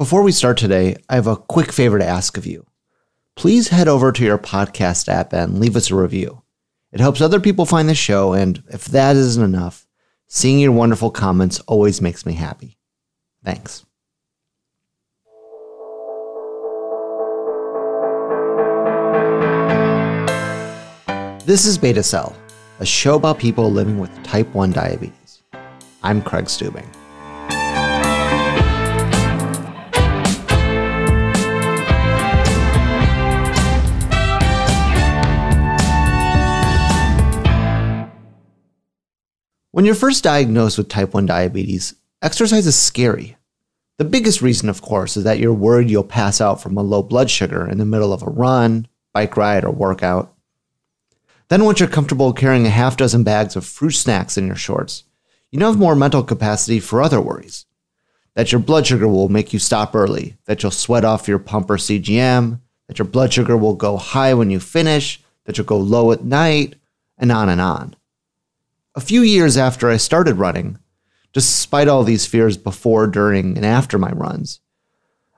Before we start today, I have a quick favor to ask of you. Please head over to your podcast app and leave us a review. It helps other people find the show, and if that isn't enough, seeing your wonderful comments always makes me happy. Thanks. This is Beta Cell, a show about people living with type 1 diabetes. I'm Craig Stubing. When you're first diagnosed with type 1 diabetes, exercise is scary. The biggest reason, of course, is that you're worried you'll pass out from a low blood sugar in the middle of a run, bike ride, or workout. Then, once you're comfortable carrying a half dozen bags of fruit snacks in your shorts, you now have more mental capacity for other worries. That your blood sugar will make you stop early, that you'll sweat off your pump or CGM, that your blood sugar will go high when you finish, that you'll go low at night, and on and on. A few years after I started running, despite all these fears before, during, and after my runs,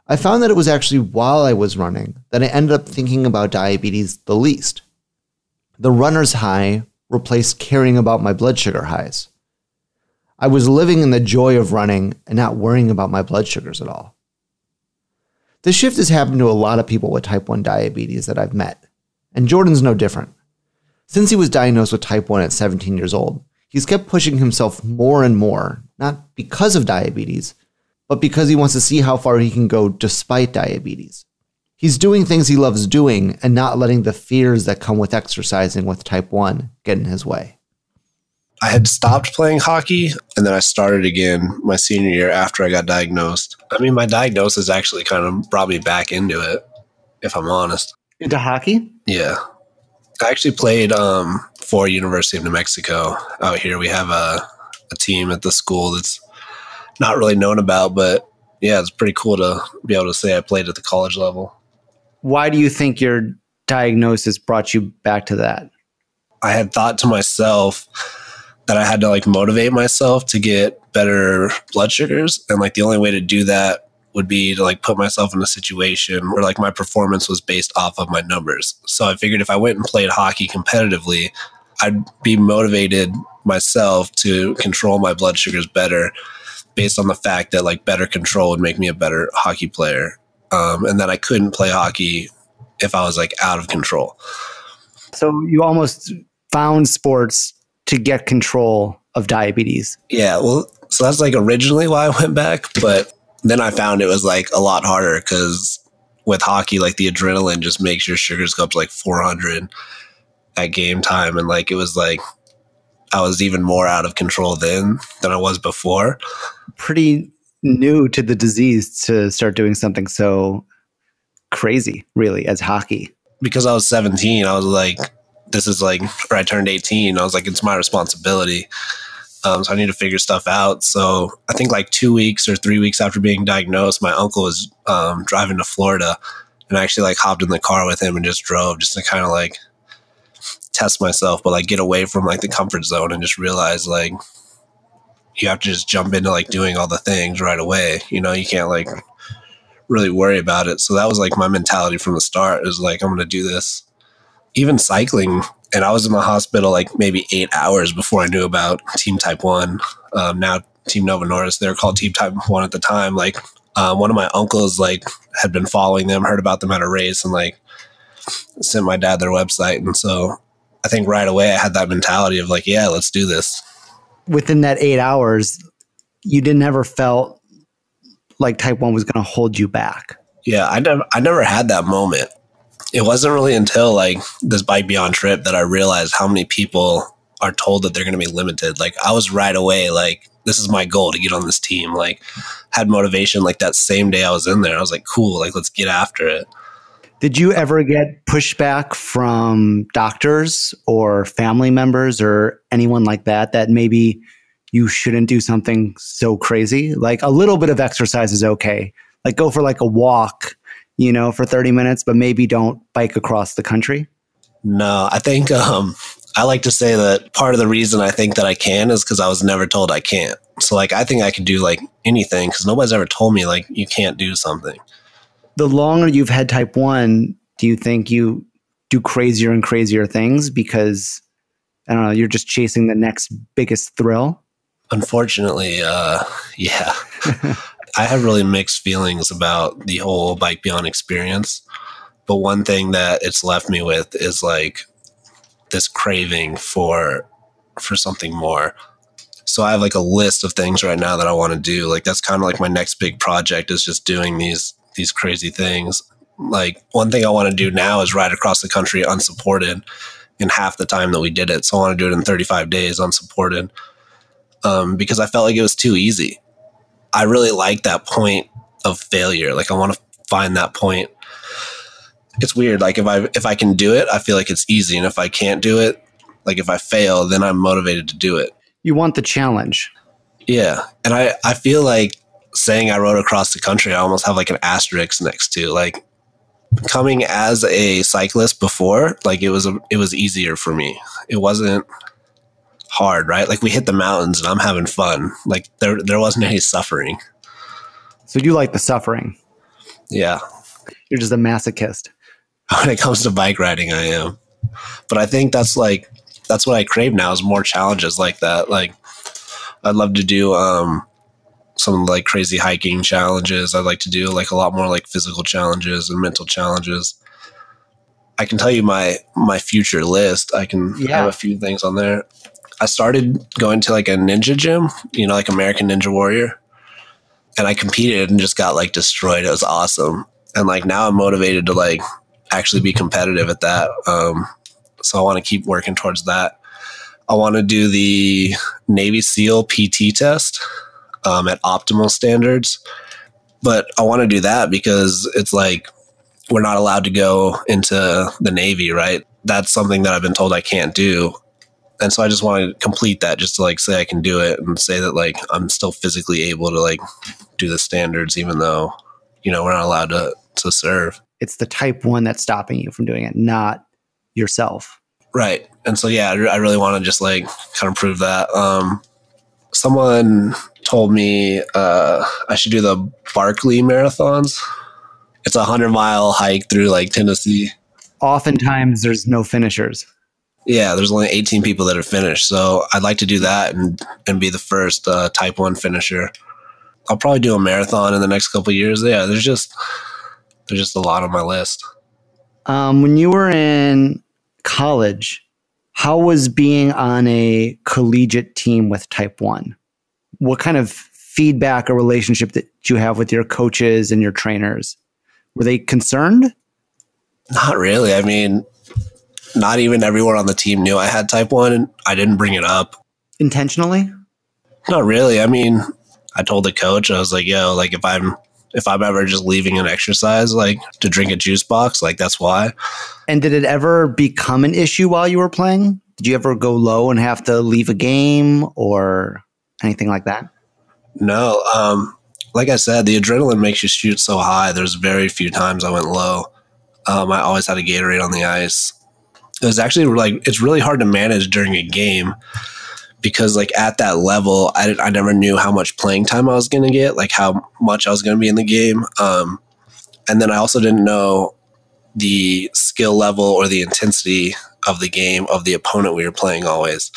I found that it was actually while I was running that I ended up thinking about diabetes the least. The runner's high replaced caring about my blood sugar highs. I was living in the joy of running and not worrying about my blood sugars at all. This shift has happened to a lot of people with type 1 diabetes that I've met, and Jordan's no different. Since he was diagnosed with type 1 at 17 years old, he's kept pushing himself more and more, not because of diabetes, but because he wants to see how far he can go despite diabetes. He's doing things he loves doing and not letting the fears that come with exercising with type 1 get in his way. I had stopped playing hockey and then I started again my senior year after I got diagnosed. I mean, my diagnosis actually kind of brought me back into it, if I'm honest. Into hockey? Yeah. I actually played um, for University of New Mexico out here. We have a, a team at the school that's not really known about, but yeah, it's pretty cool to be able to say I played at the college level. Why do you think your diagnosis brought you back to that? I had thought to myself that I had to like motivate myself to get better blood sugars. And like the only way to do that would be to like put myself in a situation where like my performance was based off of my numbers. So I figured if I went and played hockey competitively, I'd be motivated myself to control my blood sugars better based on the fact that like better control would make me a better hockey player. Um, and that I couldn't play hockey if I was like out of control. So you almost found sports to get control of diabetes. Yeah, well, so that's like originally why I went back, but then I found it was like a lot harder because with hockey, like the adrenaline just makes your sugars go up to like 400 at game time. And like it was like I was even more out of control then than I was before. Pretty new to the disease to start doing something so crazy, really, as hockey. Because I was 17, I was like, this is like, or I turned 18, I was like, it's my responsibility um, so I need to figure stuff out. So I think like two weeks or three weeks after being diagnosed, my uncle was um, driving to Florida, and I actually like hopped in the car with him and just drove just to kind of like test myself, but like get away from like the comfort zone and just realize like you have to just jump into like doing all the things right away. You know, you can't like really worry about it. So that was like my mentality from the start is like I'm going to do this. Even cycling and I was in the hospital like maybe eight hours before I knew about Team Type One. Um, now Team Novo Nordisk, they were called Team Type One at the time. Like uh, one of my uncles like had been following them, heard about them at a race, and like sent my dad their website. And so I think right away I had that mentality of like, yeah, let's do this. Within that eight hours, you didn't ever felt like Type One was going to hold you back. Yeah, I never, I never had that moment it wasn't really until like this bike beyond trip that I realized how many people are told that they're going to be limited. Like I was right away like this is my goal to get on this team. Like had motivation like that same day I was in there. I was like cool, like let's get after it. Did you ever get pushback from doctors or family members or anyone like that that maybe you shouldn't do something so crazy? Like a little bit of exercise is okay. Like go for like a walk you know, for 30 minutes, but maybe don't bike across the country? No, I think um, I like to say that part of the reason I think that I can is because I was never told I can't. So like I think I could do like anything because nobody's ever told me like you can't do something. The longer you've had type one, do you think you do crazier and crazier things because I don't know, you're just chasing the next biggest thrill? Unfortunately, uh, yeah. I have really mixed feelings about the whole Bike Beyond experience. But one thing that it's left me with is like this craving for for something more. So I have like a list of things right now that I want to do. Like that's kind of like my next big project is just doing these these crazy things. Like one thing I want to do now is ride across the country unsupported in half the time that we did it. So I want to do it in 35 days unsupported. Um, because I felt like it was too easy. I really like that point of failure. Like I want to find that point. It's weird. Like if I if I can do it, I feel like it's easy, and if I can't do it, like if I fail, then I'm motivated to do it. You want the challenge. Yeah, and I I feel like saying I rode across the country, I almost have like an asterisk next to like coming as a cyclist before. Like it was a, it was easier for me. It wasn't hard, right? Like we hit the mountains and I'm having fun. Like there there wasn't any suffering. So you like the suffering. Yeah. You're just a masochist. When it comes to bike riding, I am. But I think that's like that's what I crave now is more challenges like that. Like I'd love to do um some like crazy hiking challenges. I'd like to do like a lot more like physical challenges and mental challenges. I can tell you my my future list. I can Yeah. have a few things on there. I started going to like a ninja gym, you know, like American Ninja Warrior. And I competed and just got like destroyed. It was awesome. And like now I'm motivated to like actually be competitive at that. Um, so I want to keep working towards that. I want to do the Navy SEAL PT test um, at optimal standards. But I want to do that because it's like we're not allowed to go into the Navy, right? That's something that I've been told I can't do. And so I just want to complete that just to like say I can do it and say that like I'm still physically able to like do the standards, even though, you know, we're not allowed to, to serve. It's the type one that's stopping you from doing it, not yourself. Right. And so, yeah, I really want to just like kind of prove that. Um, someone told me uh, I should do the Barkley marathons. It's a hundred mile hike through like Tennessee. Oftentimes there's no finishers. Yeah, there's only 18 people that are finished. So I'd like to do that and, and be the first uh, type one finisher. I'll probably do a marathon in the next couple of years. Yeah, there's just there's just a lot on my list. Um, when you were in college, how was being on a collegiate team with type one? What kind of feedback or relationship that you have with your coaches and your trainers? Were they concerned? Not really. I mean, not even everyone on the team knew I had type one, and I didn't bring it up. Intentionally? Not really. I mean, I told the coach, I was like, yo, like if I'm if I'm ever just leaving an exercise like to drink a juice box, like that's why. And did it ever become an issue while you were playing? Did you ever go low and have to leave a game or anything like that? No, um, like I said, the adrenaline makes you shoot so high. There's very few times I went low. Um, I always had a Gatorade on the ice. It was actually like it's really hard to manage during a game because like at that level, I, I never knew how much playing time I was going to get, like how much I was going to be in the game. Um, and then I also didn't know the skill level or the intensity of the game of the opponent we were playing always.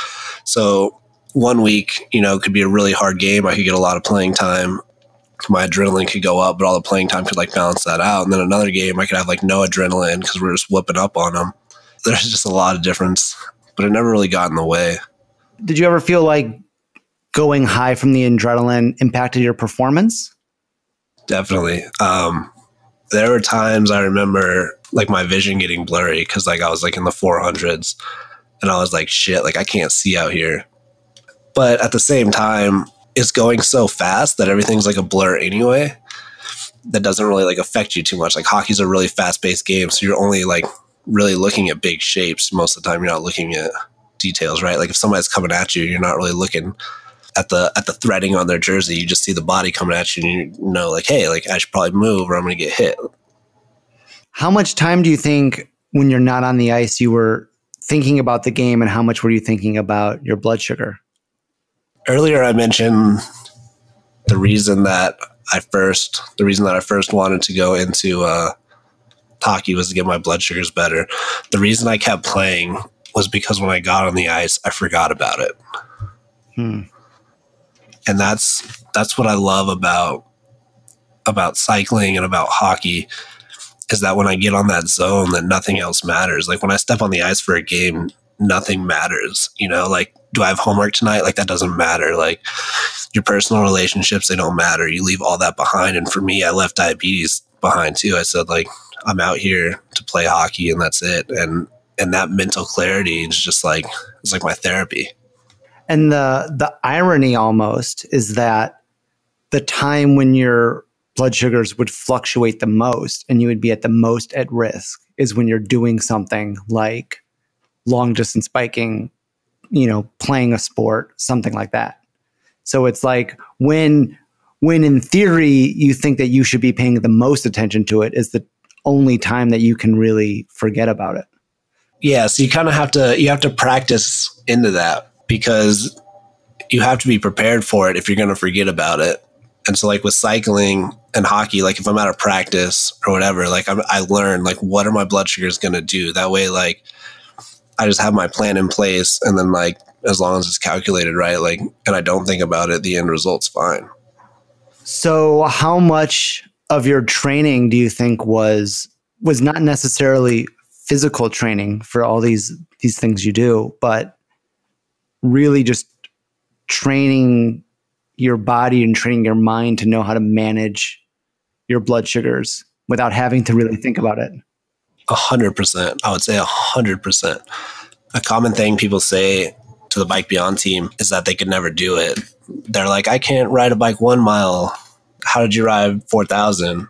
So one week, you know, could be a really hard game. I could get a lot of playing time. My adrenaline could go up, but all the playing time could like balance that out. And then another game, I could have like no adrenaline because we're just whooping up on them. There's just a lot of difference, but it never really got in the way. Did you ever feel like going high from the adrenaline impacted your performance? Definitely. Um, there were times I remember like my vision getting blurry because like I was like in the 400s and I was like, shit, like I can't see out here. But at the same time, it's going so fast that everything's like a blur anyway. That doesn't really like affect you too much. Like hockey's a really fast paced game, so you're only like really looking at big shapes most of the time. You're not looking at details, right? Like if somebody's coming at you, you're not really looking at the at the threading on their jersey. You just see the body coming at you, and you know, like, hey, like I should probably move, or I'm going to get hit. How much time do you think when you're not on the ice you were thinking about the game and how much were you thinking about your blood sugar? earlier I mentioned the reason that I first the reason that I first wanted to go into uh, hockey was to get my blood sugars better. The reason I kept playing was because when I got on the ice, I forgot about it. Hmm. And that's that's what I love about about cycling and about hockey is that when I get on that zone that nothing else matters. Like when I step on the ice for a game, nothing matters. You know, like do I have homework tonight? Like that doesn't matter. Like your personal relationships, they don't matter. You leave all that behind. And for me, I left diabetes behind too. I said like I'm out here to play hockey and that's it. And and that mental clarity is just like it's like my therapy. And the the irony almost is that the time when your blood sugars would fluctuate the most and you would be at the most at risk is when you're doing something like long distance biking, you know, playing a sport, something like that. So it's like when when in theory you think that you should be paying the most attention to it is the only time that you can really forget about it. Yeah, so you kind of have to you have to practice into that because you have to be prepared for it if you're going to forget about it. And so like with cycling and hockey, like if I'm out of practice or whatever, like I'm, I learn like what are my blood sugars going to do? That way, like I just have my plan in place, and then like as long as it's calculated right, like and I don't think about it, the end result's fine. So, how much of your training do you think was was not necessarily physical training for all these these things you do, but really just training your body and training your mind to know how to manage your blood sugars without having to really think about it? A hundred percent. I would say a hundred percent. A common thing people say to the Bike Beyond team is that they could never do it. They're like, I can't ride a bike one mile. How did you ride four thousand?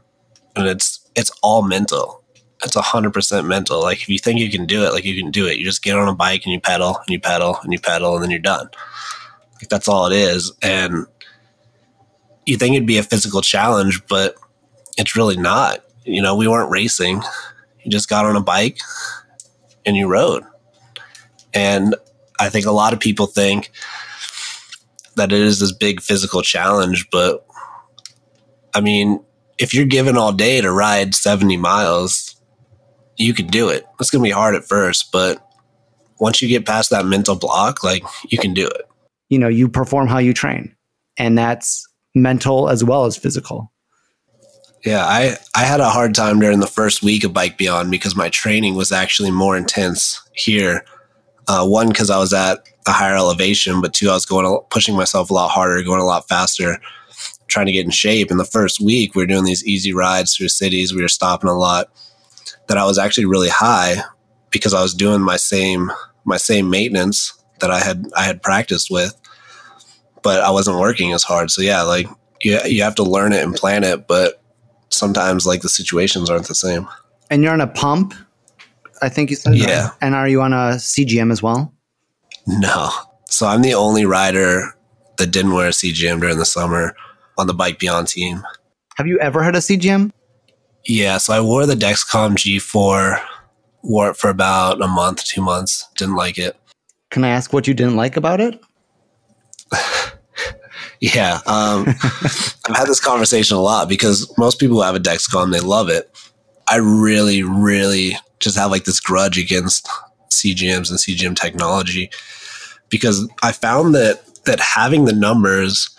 And it's it's all mental. It's a hundred percent mental. Like if you think you can do it, like you can do it. You just get on a bike and you pedal and you pedal and you pedal and then you're done. Like that's all it is. And you think it'd be a physical challenge, but it's really not. You know, we weren't racing you just got on a bike and you rode. And I think a lot of people think that it is this big physical challenge, but I mean, if you're given all day to ride 70 miles, you can do it. It's going to be hard at first, but once you get past that mental block, like you can do it. You know, you perform how you train, and that's mental as well as physical. Yeah, I, I had a hard time during the first week of Bike Beyond because my training was actually more intense here. Uh, one, because I was at a higher elevation, but two, I was going pushing myself a lot harder, going a lot faster, trying to get in shape. In the first week, we were doing these easy rides through cities. We were stopping a lot. That I was actually really high because I was doing my same my same maintenance that I had I had practiced with, but I wasn't working as hard. So yeah, like you you have to learn it and plan it, but sometimes like the situations aren't the same. And you're on a pump, I think you said. Yeah. And are you on a CGM as well? No. So I'm the only rider that didn't wear a CGM during the summer on the Bike Beyond team. Have you ever had a CGM? Yeah. So I wore the Dexcom G4, wore it for about a month, two months. Didn't like it. Can I ask what you didn't like about it? Yeah. Um, I've had this conversation a lot because most people who have a Dexcom, they love it. I really, really just have like this grudge against CGMs and CGM technology because I found that that having the numbers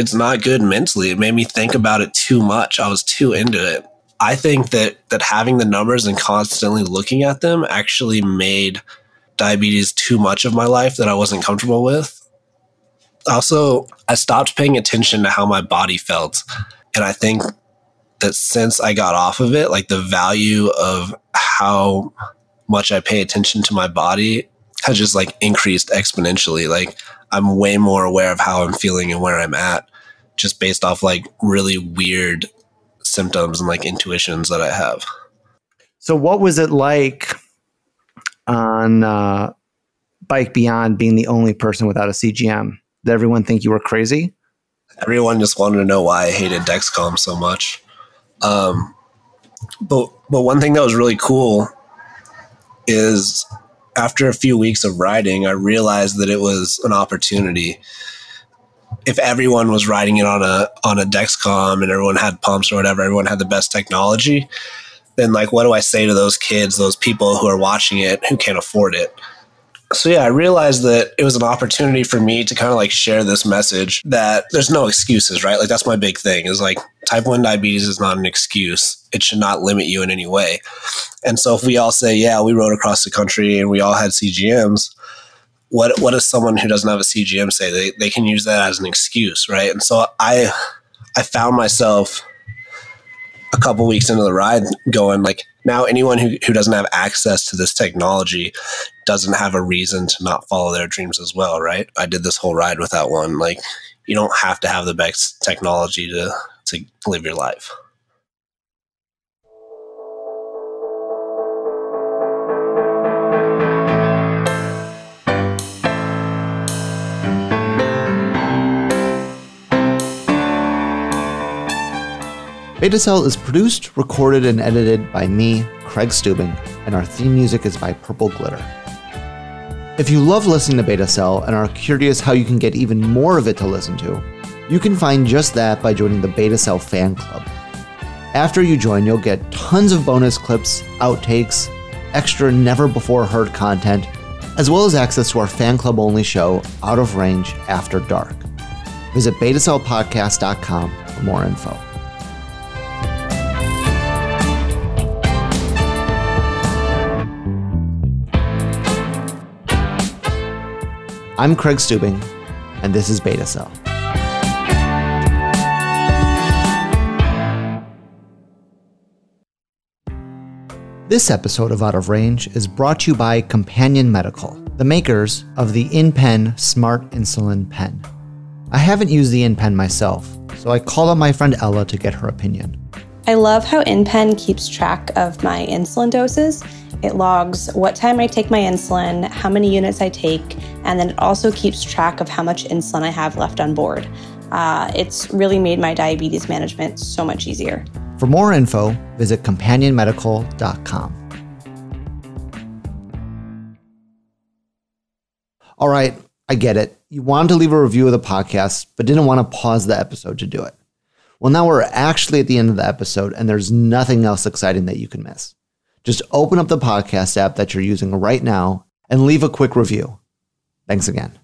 it's not good mentally. It made me think about it too much. I was too into it. I think that that having the numbers and constantly looking at them actually made diabetes too much of my life that I wasn't comfortable with also, I stopped paying attention to how my body felt. And I think that since I got off of it, like the value of how much I pay attention to my body has just like increased exponentially. Like I'm way more aware of how I'm feeling and where I'm at just based off like really weird symptoms and like intuitions that I have. So what was it like on uh, Bike Beyond being the only person without a CGM? Did everyone think you were crazy? Everyone just wanted to know why I hated Dexcom so much. Um, but but one thing that was really cool is after a few weeks of riding, I realized that it was an opportunity. If everyone was riding it on a on a Dexcom and everyone had pumps or whatever, everyone had the best technology, then like what do I say to those kids, those people who are watching it who can't afford it? So yeah, I realized that it was an opportunity for me to kind of like share this message that there's no excuses, right? Like that's my big thing is like type 1 diabetes is not an excuse. It should not limit you in any way. And so if we all say, yeah, we rode across the country and we all had CGMs, what what does someone who doesn't have a CGM say? They they can use that as an excuse, right? And so I I found myself a couple weeks into the ride going like now anyone who, who doesn't have access to this technology doesn't have a reason to not follow their dreams as well right i did this whole ride without one like you don't have to have the best technology to to live your life Beta Cell is produced, recorded, and edited by me, Craig Stubing, and our theme music is by Purple Glitter. If you love listening to Beta Cell and are curious how you can get even more of it to listen to, you can find just that by joining the Beta Cell fan club. After you join, you'll get tons of bonus clips, outtakes, extra never before heard content, as well as access to our fan club only show, Out of Range After Dark. Visit betacellpodcast.com for more info. I'm Craig Stubing, and this is Beta Cell. This episode of Out of Range is brought to you by Companion Medical, the makers of the InPen Smart Insulin Pen. I haven't used the InPen myself, so I called on my friend Ella to get her opinion. I love how InPen keeps track of my insulin doses it logs what time I take my insulin, how many units I take, and then it also keeps track of how much insulin I have left on board. Uh, it's really made my diabetes management so much easier. For more info, visit companionmedical.com. All right, I get it. You wanted to leave a review of the podcast, but didn't want to pause the episode to do it. Well, now we're actually at the end of the episode, and there's nothing else exciting that you can miss. Just open up the podcast app that you're using right now and leave a quick review. Thanks again.